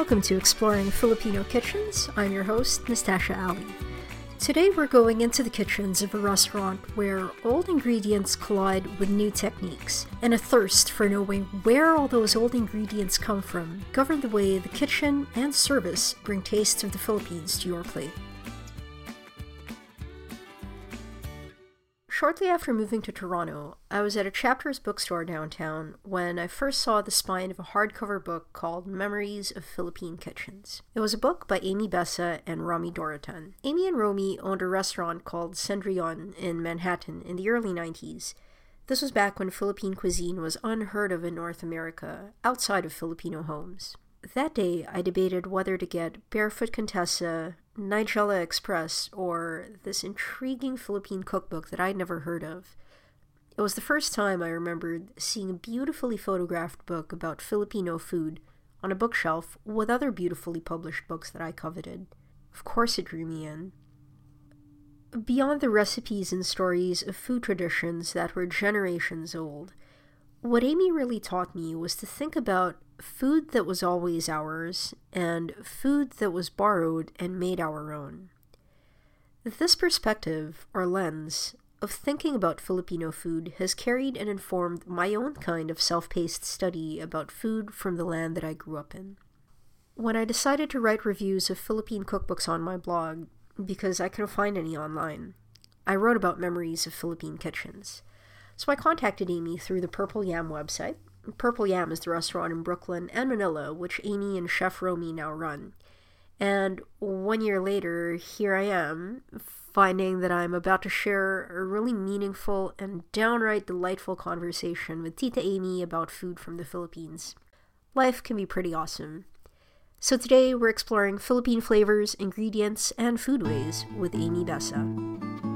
Welcome to Exploring Filipino Kitchens. I'm your host, Nastasha Ali. Today we're going into the kitchens of a restaurant where old ingredients collide with new techniques, and a thirst for knowing where all those old ingredients come from govern the way the kitchen and service bring tastes of the Philippines to your plate. Shortly after moving to Toronto, I was at a Chapters bookstore downtown when I first saw the spine of a hardcover book called Memories of Philippine Kitchens. It was a book by Amy Besa and Romy Dorotan. Amy and Romy owned a restaurant called Cendrillon in Manhattan in the early 90s. This was back when Philippine cuisine was unheard of in North America, outside of Filipino homes. That day, I debated whether to get Barefoot Contessa, Nigella Express, or this intriguing Philippine cookbook that I'd never heard of. It was the first time I remembered seeing a beautifully photographed book about Filipino food on a bookshelf with other beautifully published books that I coveted. Of course, it drew me in. Beyond the recipes and stories of food traditions that were generations old, what Amy really taught me was to think about food that was always ours and food that was borrowed and made our own. This perspective, or lens, of thinking about Filipino food has carried and informed my own kind of self paced study about food from the land that I grew up in. When I decided to write reviews of Philippine cookbooks on my blog, because I couldn't find any online, I wrote about memories of Philippine kitchens. So I contacted Amy through the Purple Yam website. Purple Yam is the restaurant in Brooklyn and Manila, which Amy and Chef Romy now run. And one year later, here I am, finding that I'm about to share a really meaningful and downright delightful conversation with Tita Amy about food from the Philippines. Life can be pretty awesome. So today we're exploring Philippine flavors, ingredients, and foodways with Amy Besa.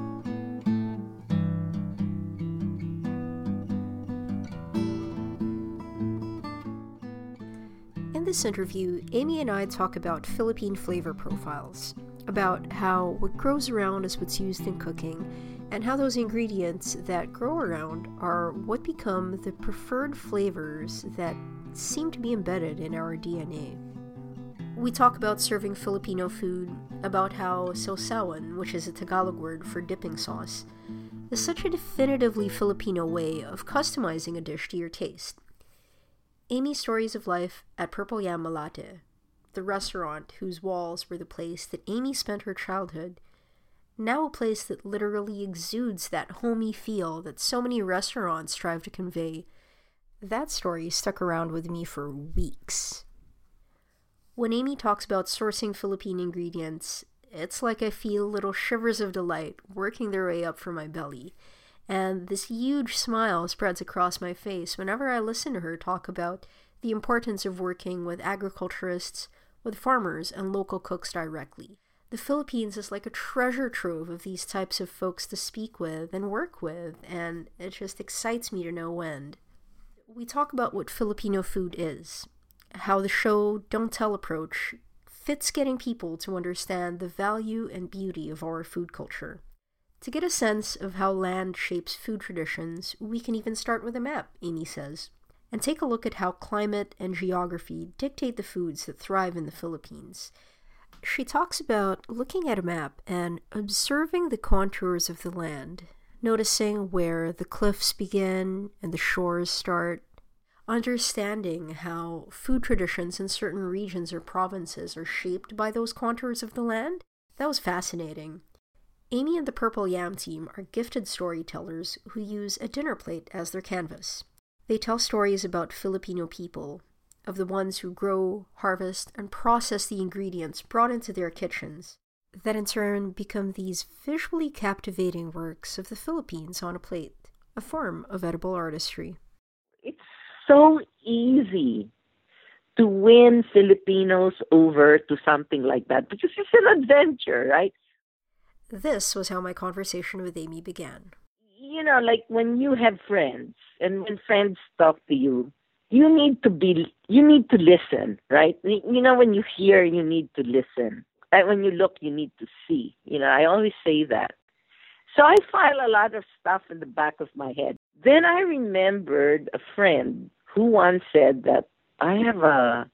This interview, Amy and I talk about Philippine flavor profiles, about how what grows around is what's used in cooking, and how those ingredients that grow around are what become the preferred flavors that seem to be embedded in our DNA. We talk about serving Filipino food, about how sawsawan, which is a Tagalog word for dipping sauce, is such a definitively Filipino way of customizing a dish to your taste. Amy's Stories of Life at Purple Yam Malate, the restaurant whose walls were the place that Amy spent her childhood, now a place that literally exudes that homey feel that so many restaurants strive to convey. That story stuck around with me for weeks. When Amy talks about sourcing Philippine ingredients, it's like I feel little shivers of delight working their way up from my belly and this huge smile spreads across my face whenever I listen to her talk about the importance of working with agriculturists, with farmers, and local cooks directly. The Philippines is like a treasure trove of these types of folks to speak with and work with, and it just excites me to no end. We talk about what Filipino food is, how the show Don't Tell approach fits getting people to understand the value and beauty of our food culture. To get a sense of how land shapes food traditions, we can even start with a map, Amy says, and take a look at how climate and geography dictate the foods that thrive in the Philippines. She talks about looking at a map and observing the contours of the land, noticing where the cliffs begin and the shores start, understanding how food traditions in certain regions or provinces are shaped by those contours of the land. That was fascinating. Amy and the Purple Yam team are gifted storytellers who use a dinner plate as their canvas. They tell stories about Filipino people, of the ones who grow, harvest, and process the ingredients brought into their kitchens, that in turn become these visually captivating works of the Philippines on a plate, a form of edible artistry. It's so easy to win Filipinos over to something like that because it's an adventure, right? This was how my conversation with Amy began. You know, like when you have friends and when friends talk to you, you need to be, you need to listen, right? You know, when you hear, you need to listen. And when you look, you need to see. You know, I always say that. So I file a lot of stuff in the back of my head. Then I remembered a friend who once said that I have a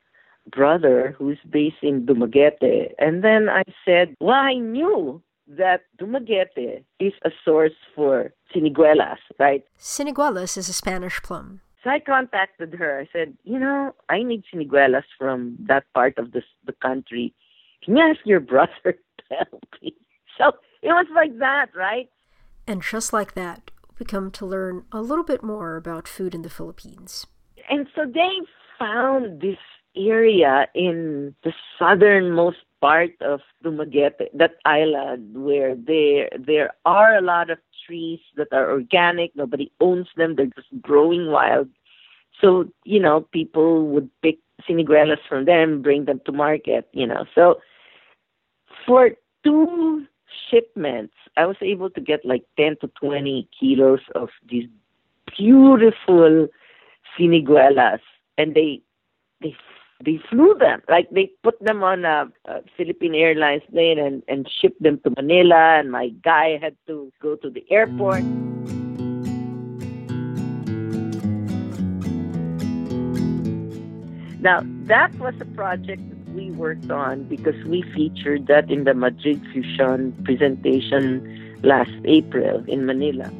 brother who's based in Dumaguete. And then I said, well, I knew that Dumaguete is a source for siniguelas, right? Siniguelas is a Spanish plum. So I contacted her. I said, you know, I need siniguelas from that part of the the country. Can you ask your brother to help me? So it was like that, right? And just like that, we come to learn a little bit more about food in the Philippines. And so they found this area in the southernmost part of Dumaguete, that island where there there are a lot of trees that are organic. Nobody owns them; they're just growing wild. So you know, people would pick siniguelas from them, bring them to market. You know, so for two shipments, I was able to get like ten to twenty kilos of these beautiful siniguelas, and they they they flew them. Like they put them on a, a Philippine Airlines plane and and shipped them to Manila and my guy had to go to the airport. Now that was a project we worked on because we featured that in the Madrid Fusion presentation last April in Manila.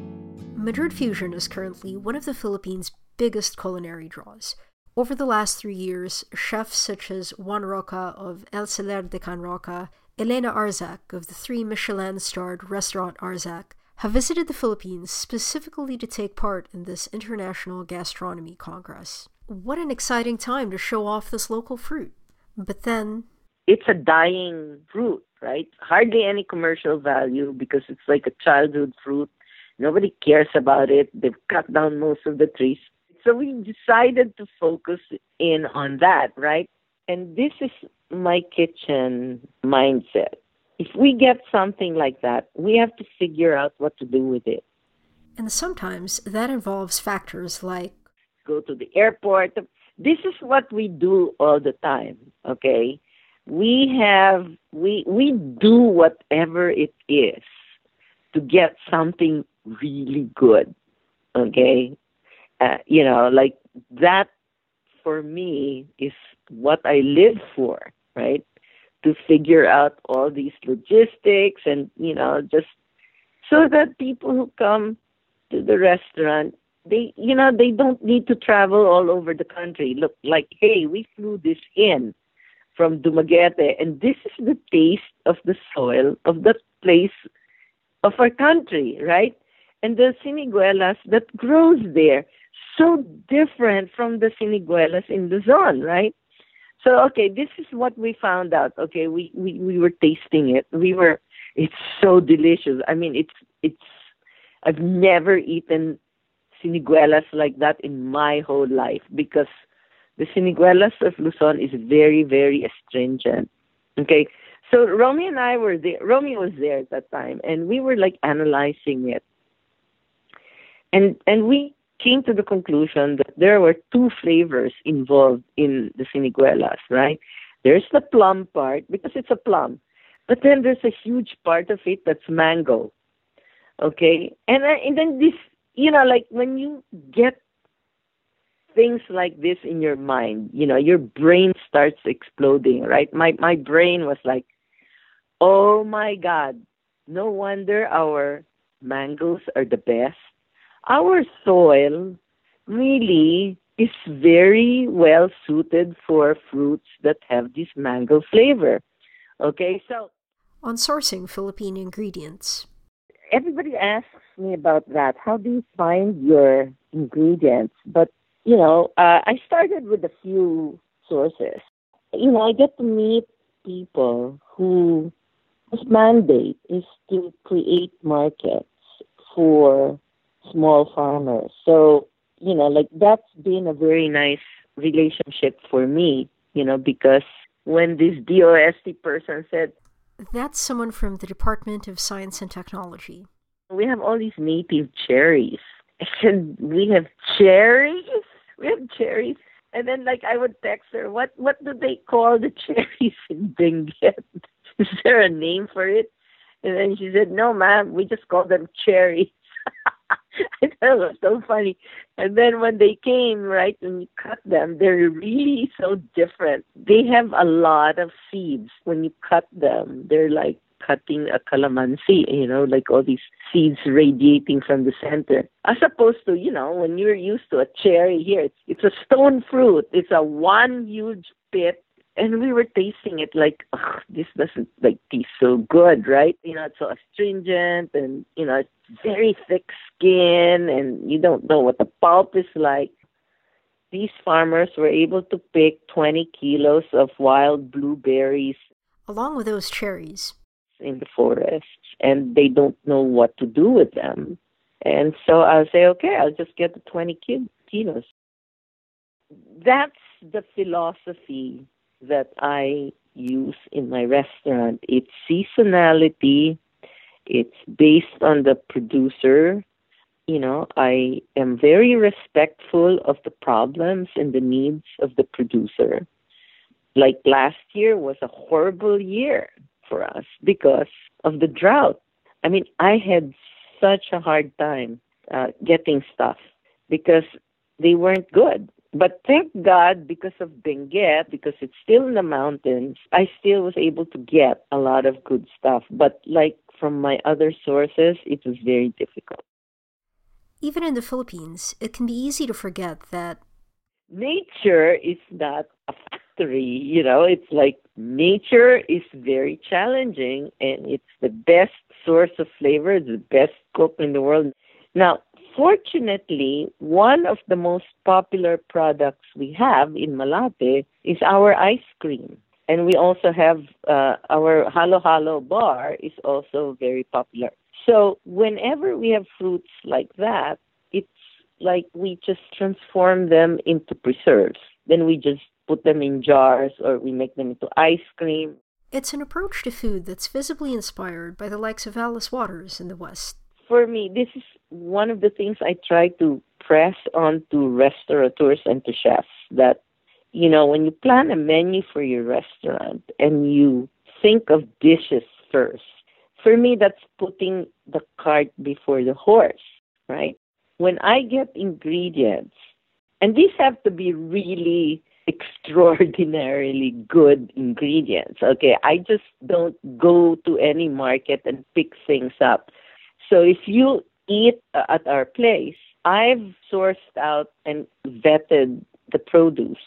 Madrid Fusion is currently one of the Philippines' biggest culinary draws over the last three years, chefs such as Juan Roca of El Celler de Can Roca, Elena Arzak of the three Michelin starred restaurant Arzak, have visited the Philippines specifically to take part in this International Gastronomy Congress. What an exciting time to show off this local fruit. But then. It's a dying fruit, right? Hardly any commercial value because it's like a childhood fruit. Nobody cares about it. They've cut down most of the trees so we decided to focus in on that, right? And this is my kitchen mindset. If we get something like that, we have to figure out what to do with it. And sometimes that involves factors like go to the airport. This is what we do all the time, okay? We have we we do whatever it is to get something really good. Okay? Uh, you know, like that for me is what I live for, right? To figure out all these logistics and, you know, just so that people who come to the restaurant, they, you know, they don't need to travel all over the country. Look, like, hey, we flew this in from Dumaguete, and this is the taste of the soil of the place of our country, right? And the siniguelas that grows there so different from the siniguelas in Luzon, right? So okay, this is what we found out. Okay, we, we, we were tasting it. We were it's so delicious. I mean it's it's I've never eaten siniguelas like that in my whole life because the siniguelas of Luzon is very, very astringent. Okay. So Romy and I were there Romy was there at that time and we were like analyzing it. And and we came to the conclusion that there were two flavors involved in the siniguelas, right? There's the plum part because it's a plum, but then there's a huge part of it that's mango. Okay, and uh, and then this, you know, like when you get things like this in your mind, you know, your brain starts exploding, right? My my brain was like, oh my god, no wonder our mangoes are the best our soil really is very well suited for fruits that have this mango flavor. Okay, so on sourcing Philippine ingredients. Everybody asks me about that. How do you find your ingredients? But you know, uh, I started with a few sources. You know, I get to meet people who whose mandate is to create markets for small farmers. So, you know, like that's been a very nice relationship for me, you know, because when this DOST person said, That's someone from the Department of Science and Technology. We have all these native cherries. Said, We have cherries? We have cherries. And then like I would text her, What what do they call the cherries in Benguet? Is there a name for it? And then she said, No, ma'am, we just call them cherries. I thought it was so funny. And then when they came, right, and you cut them, they're really so different. They have a lot of seeds. When you cut them, they're like cutting a calamansi, you know, like all these seeds radiating from the center. As opposed to, you know, when you're used to a cherry here, it's, it's a stone fruit. It's a one huge pit and we were tasting it like Ugh, this doesn't like taste so good right? You know it's so astringent and you know it's very thick skin and you don't know what the pulp is like. These farmers were able to pick 20 kilos of wild blueberries along with those cherries. in the forests and they don't know what to do with them. And so i'll say okay i'll just get the 20 kilos. That's the philosophy that I use in my restaurant. It's seasonality, it's based on the producer. You know, I am very respectful of the problems and the needs of the producer. Like last year was a horrible year for us because of the drought. I mean, I had such a hard time uh, getting stuff because they weren't good. But thank God, because of Benguet, because it's still in the mountains, I still was able to get a lot of good stuff. But like from my other sources, it was very difficult. Even in the Philippines, it can be easy to forget that nature is not a factory. You know, it's like nature is very challenging and it's the best source of flavor, the best cook in the world. Now, Fortunately, one of the most popular products we have in Malate is our ice cream. And we also have uh, our Halo Halo bar is also very popular. So whenever we have fruits like that, it's like we just transform them into preserves. Then we just put them in jars or we make them into ice cream. It's an approach to food that's visibly inspired by the likes of Alice Waters in the West for me, this is one of the things I try to press on to restaurateurs and to chefs that, you know, when you plan a menu for your restaurant and you think of dishes first, for me, that's putting the cart before the horse, right? When I get ingredients, and these have to be really extraordinarily good ingredients. Okay, I just don't go to any market and pick things up. So if you eat at our place, I've sourced out and vetted the produce.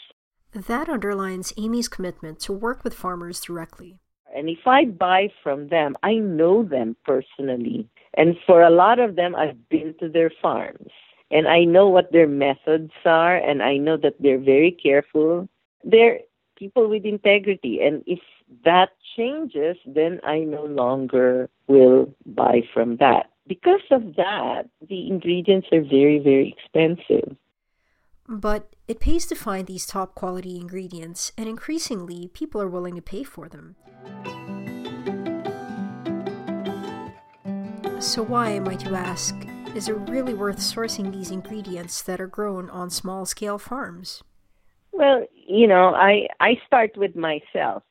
That underlines Amy's commitment to work with farmers directly. And if I buy from them, I know them personally. And for a lot of them, I've been to their farms. And I know what their methods are, and I know that they're very careful. They're people with integrity. And if that changes, then I no longer will buy from that because of that, the ingredients are very, very expensive. But it pays to find these top quality ingredients, and increasingly, people are willing to pay for them. So, why, might you ask, is it really worth sourcing these ingredients that are grown on small scale farms? Well, you know, I, I start with myself.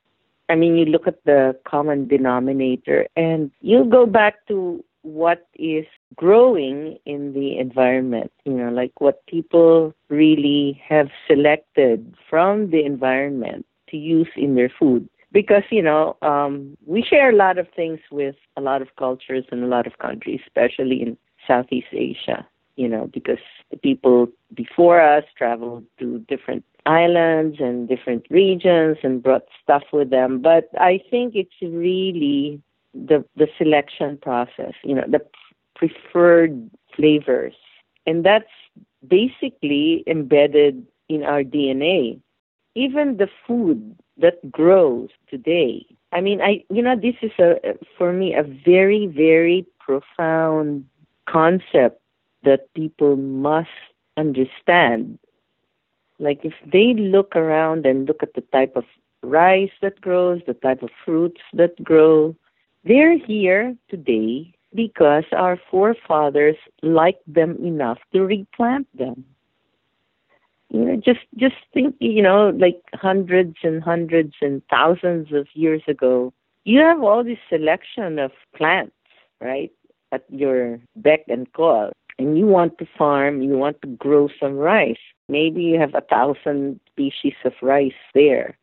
I mean, you look at the common denominator, and you go back to what is growing in the environment, you know, like what people really have selected from the environment to use in their food. Because, you know, um, we share a lot of things with a lot of cultures and a lot of countries, especially in Southeast Asia, you know, because the people before us traveled to different islands and different regions and brought stuff with them. But I think it's really the the selection process, you know, the preferred flavors. And that's basically embedded in our DNA. Even the food that grows today. I mean, I you know, this is a for me a very very profound concept that people must understand. Like if they look around and look at the type of rice that grows, the type of fruits that grow, they're here today because our forefathers liked them enough to replant them. You know, just just think, you know, like hundreds and hundreds and thousands of years ago, you have all this selection of plants, right, at your beck and call. and you want to farm, you want to grow some rice. Maybe you have a thousand species of rice there.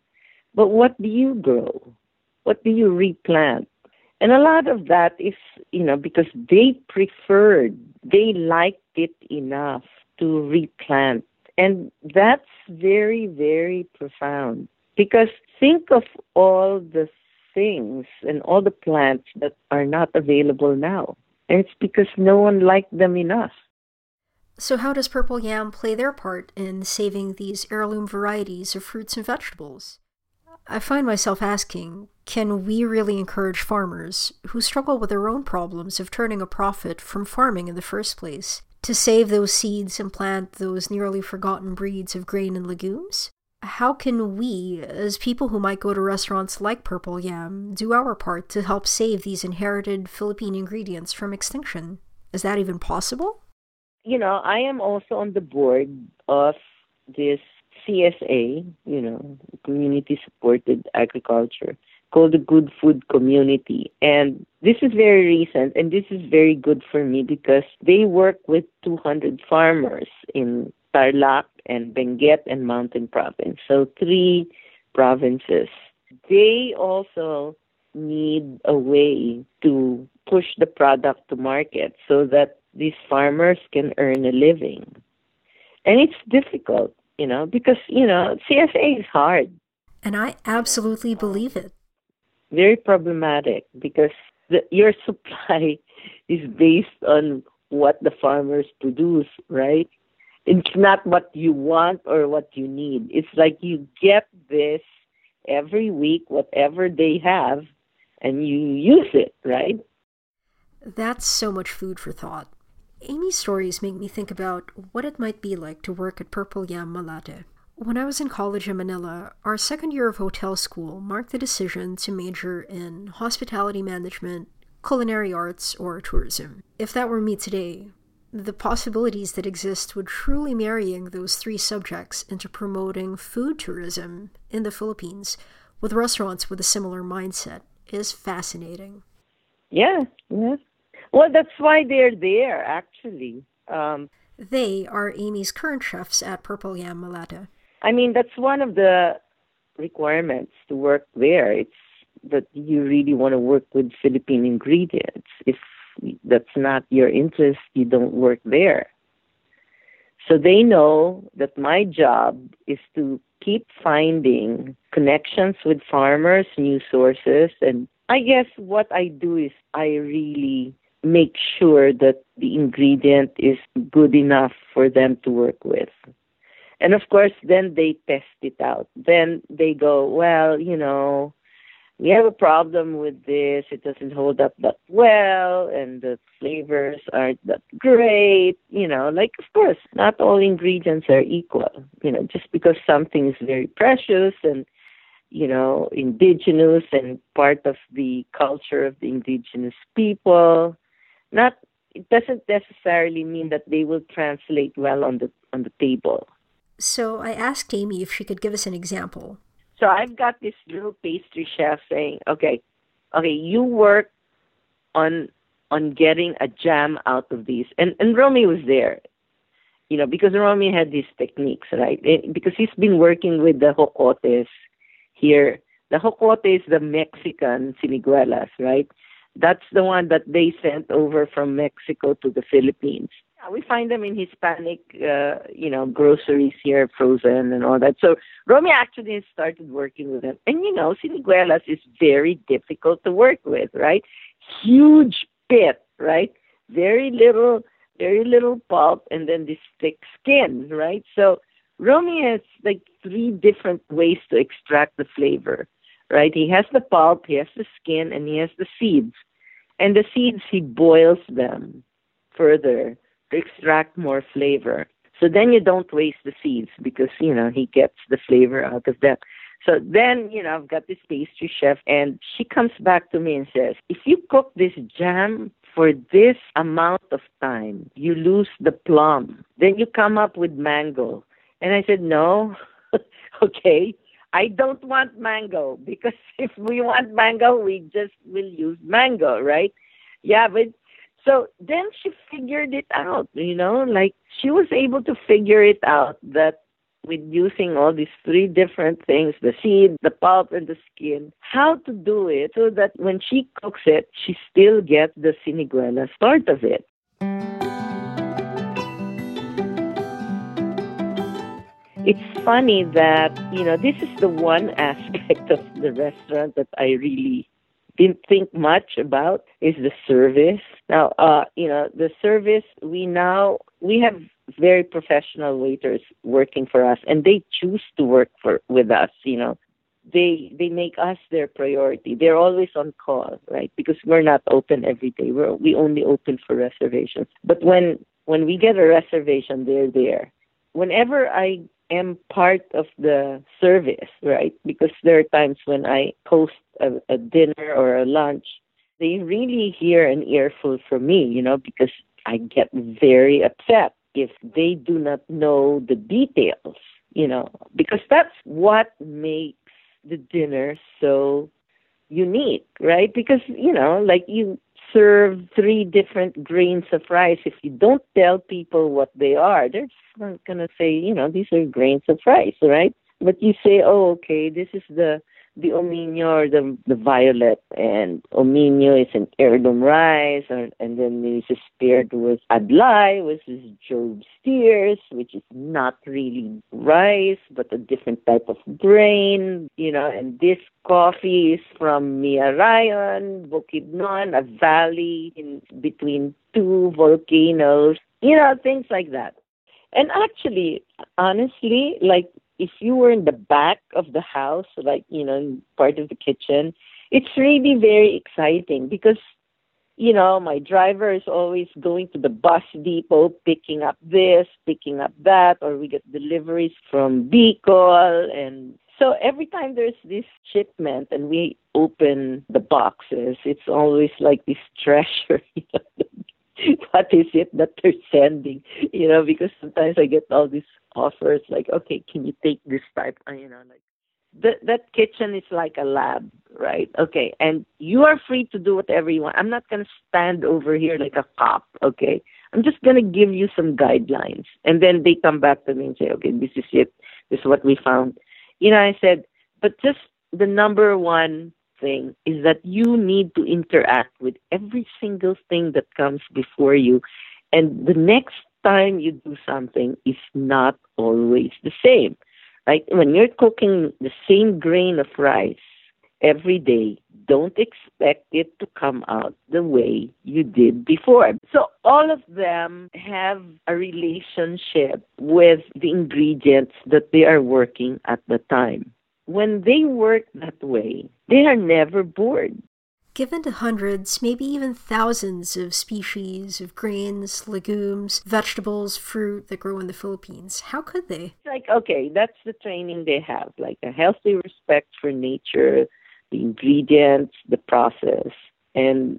But what do you grow? What do you replant? And a lot of that is, you know, because they preferred, they liked it enough to replant. And that's very, very profound. Because think of all the things and all the plants that are not available now. And it's because no one liked them enough. So, how does Purple Yam play their part in saving these heirloom varieties of fruits and vegetables? I find myself asking can we really encourage farmers who struggle with their own problems of turning a profit from farming in the first place to save those seeds and plant those nearly forgotten breeds of grain and legumes? How can we, as people who might go to restaurants like Purple Yam, do our part to help save these inherited Philippine ingredients from extinction? Is that even possible? You know, I am also on the board of this CSA, you know, community supported agriculture, called the Good Food Community. And this is very recent, and this is very good for me because they work with 200 farmers in Tarlac and Benguet and Mountain Province. So, three provinces. They also need a way to push the product to market so that these farmers can earn a living. And it's difficult you know, because, you know, CSA is hard. And I absolutely believe it. Very problematic because the, your supply is based on what the farmers produce, right? It's not what you want or what you need. It's like you get this every week, whatever they have, and you use it, right? That's so much food for thought. Amy's stories make me think about what it might be like to work at Purple Yam Malate. When I was in college in Manila, our second year of hotel school marked the decision to major in hospitality management, culinary arts, or tourism. If that were me today, the possibilities that exist with truly marrying those three subjects into promoting food tourism in the Philippines with restaurants with a similar mindset is fascinating. Yeah, yeah. Well, that's why they're there, actually. Um, they are Amy's current chefs at Purple Yam Malate. I mean, that's one of the requirements to work there. It's that you really want to work with Philippine ingredients. If that's not your interest, you don't work there. So they know that my job is to keep finding connections with farmers, new sources, and I guess what I do is I really make sure that the ingredient is good enough for them to work with. And of course, then they test it out. Then they go, well, you know, we have a problem with this. It doesn't hold up that well, and the flavors aren't that great. You know, like, of course, not all ingredients are equal. You know, just because something is very precious and you know, indigenous and part of the culture of the indigenous people, not it doesn't necessarily mean that they will translate well on the on the table. So I asked Amy if she could give us an example. So I've got this little pastry chef saying, "Okay, okay, you work on on getting a jam out of these." And and Romy was there, you know, because Romy had these techniques, right? because he's been working with the jocotes here. The jocote is the Mexican siniguelas, right? That's the one that they sent over from Mexico to the Philippines. Yeah, we find them in Hispanic, uh, you know, groceries here, frozen and all that. So Romy actually started working with them. And, you know, siniguelas is very difficult to work with, right? Huge pit, right? Very little, very little pulp and then this thick skin, right? So Romy has like three different ways to extract the flavor right? He has the pulp, he has the skin, and he has the seeds. And the seeds, he boils them further to extract more flavor. So then you don't waste the seeds because, you know, he gets the flavor out of them. So then, you know, I've got this pastry chef, and she comes back to me and says, if you cook this jam for this amount of time, you lose the plum. Then you come up with mango. And I said, no. okay. I don't want mango because if we want mango, we just will use mango, right? Yeah, but So then she figured it out, you know, like she was able to figure it out that with using all these three different things the seed, the pulp, and the skin how to do it so that when she cooks it, she still gets the siniguela part of it. It's funny that, you know, this is the one aspect of the restaurant that I really didn't think much about is the service. Now, uh, you know, the service we now we have very professional waiters working for us, and they choose to work for with us. You know, they they make us their priority. They're always on call, right? Because we're not open every day. We're we only open for reservations. But when when we get a reservation, they're there. Whenever I am part of the service, right? Because there are times when I host a, a dinner or a lunch, they really hear an earful from me, you know, because I get very upset if they do not know the details, you know, because that's what makes the dinner so unique, right? Because, you know, like you serve three different grains of rice. If you don't tell people what they are, they're not going to say, you know, these are grains of rice, right? But you say, oh, okay, this is the the Ominio or the the violet, and Ominio is an heirloom rice, or, and then this is paired with Adlai, which is Job's tears, which is not really rice, but a different type of grain, you know, and this coffee is from Miarayon, Bukidnon, a valley in between two volcanoes, you know, things like that. And actually, honestly, like if you were in the back of the house, like, you know, part of the kitchen, it's really very exciting because, you know, my driver is always going to the bus depot, picking up this, picking up that, or we get deliveries from Bicol. And so every time there's this shipment and we open the boxes, it's always like this treasure. what is it that they're sending? You know, because sometimes I get all these offers like, okay, can you take this type? You know, like that that kitchen is like a lab, right? Okay, and you are free to do whatever you want. I'm not gonna stand over here like a cop, okay? I'm just gonna give you some guidelines, and then they come back to me and say, okay, this is it. This is what we found. You know, I said, but just the number one thing is that you need to interact with every single thing that comes before you. And the next time you do something is not always the same. Right? When you're cooking the same grain of rice every day, don't expect it to come out the way you did before. So all of them have a relationship with the ingredients that they are working at the time. When they work that way, they are never bored. Given to hundreds, maybe even thousands of species of grains, legumes, vegetables, fruit that grow in the Philippines, how could they? Like, okay, that's the training they have, like a healthy respect for nature, the ingredients, the process, and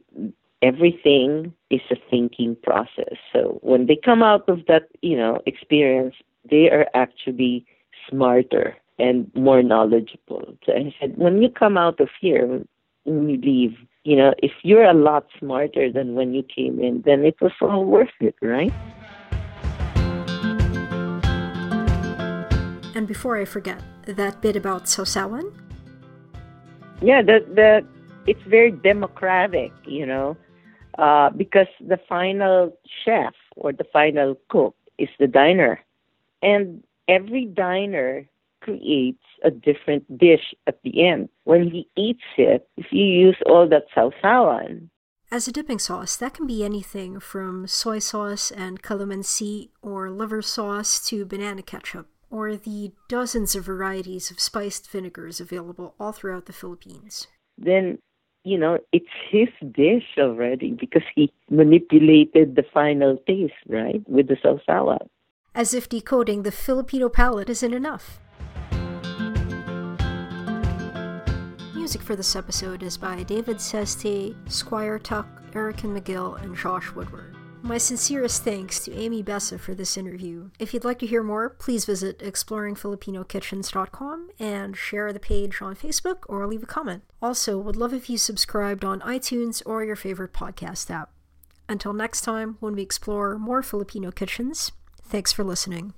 everything is a thinking process. So when they come out of that, you know, experience, they are actually smarter and more knowledgeable. So I said, when you come out of here, when you leave, you know, if you're a lot smarter than when you came in, then it was all worth it, right? And before I forget, that bit about Sawsawan? Yeah, the the it's very democratic, you know, uh, because the final chef or the final cook is the diner, and every diner creates a different dish at the end. When he eats it, if you use all that sawsawan, as a dipping sauce, that can be anything from soy sauce and calamansi or liver sauce to banana ketchup, or the dozens of varieties of spiced vinegars available all throughout the Philippines. Then, you know, it's his dish already because he manipulated the final taste, right, with the sawsawan. As if decoding the Filipino palate isn't enough. Music for this episode is by David Seste, Squire Tuck, Eric and Magill, and Josh Woodward. My sincerest thanks to Amy Besa for this interview. If you'd like to hear more, please visit exploringfilipinokitchens.com and share the page on Facebook or leave a comment. Also, would love if you subscribed on iTunes or your favorite podcast app. Until next time, when we explore more Filipino kitchens, thanks for listening.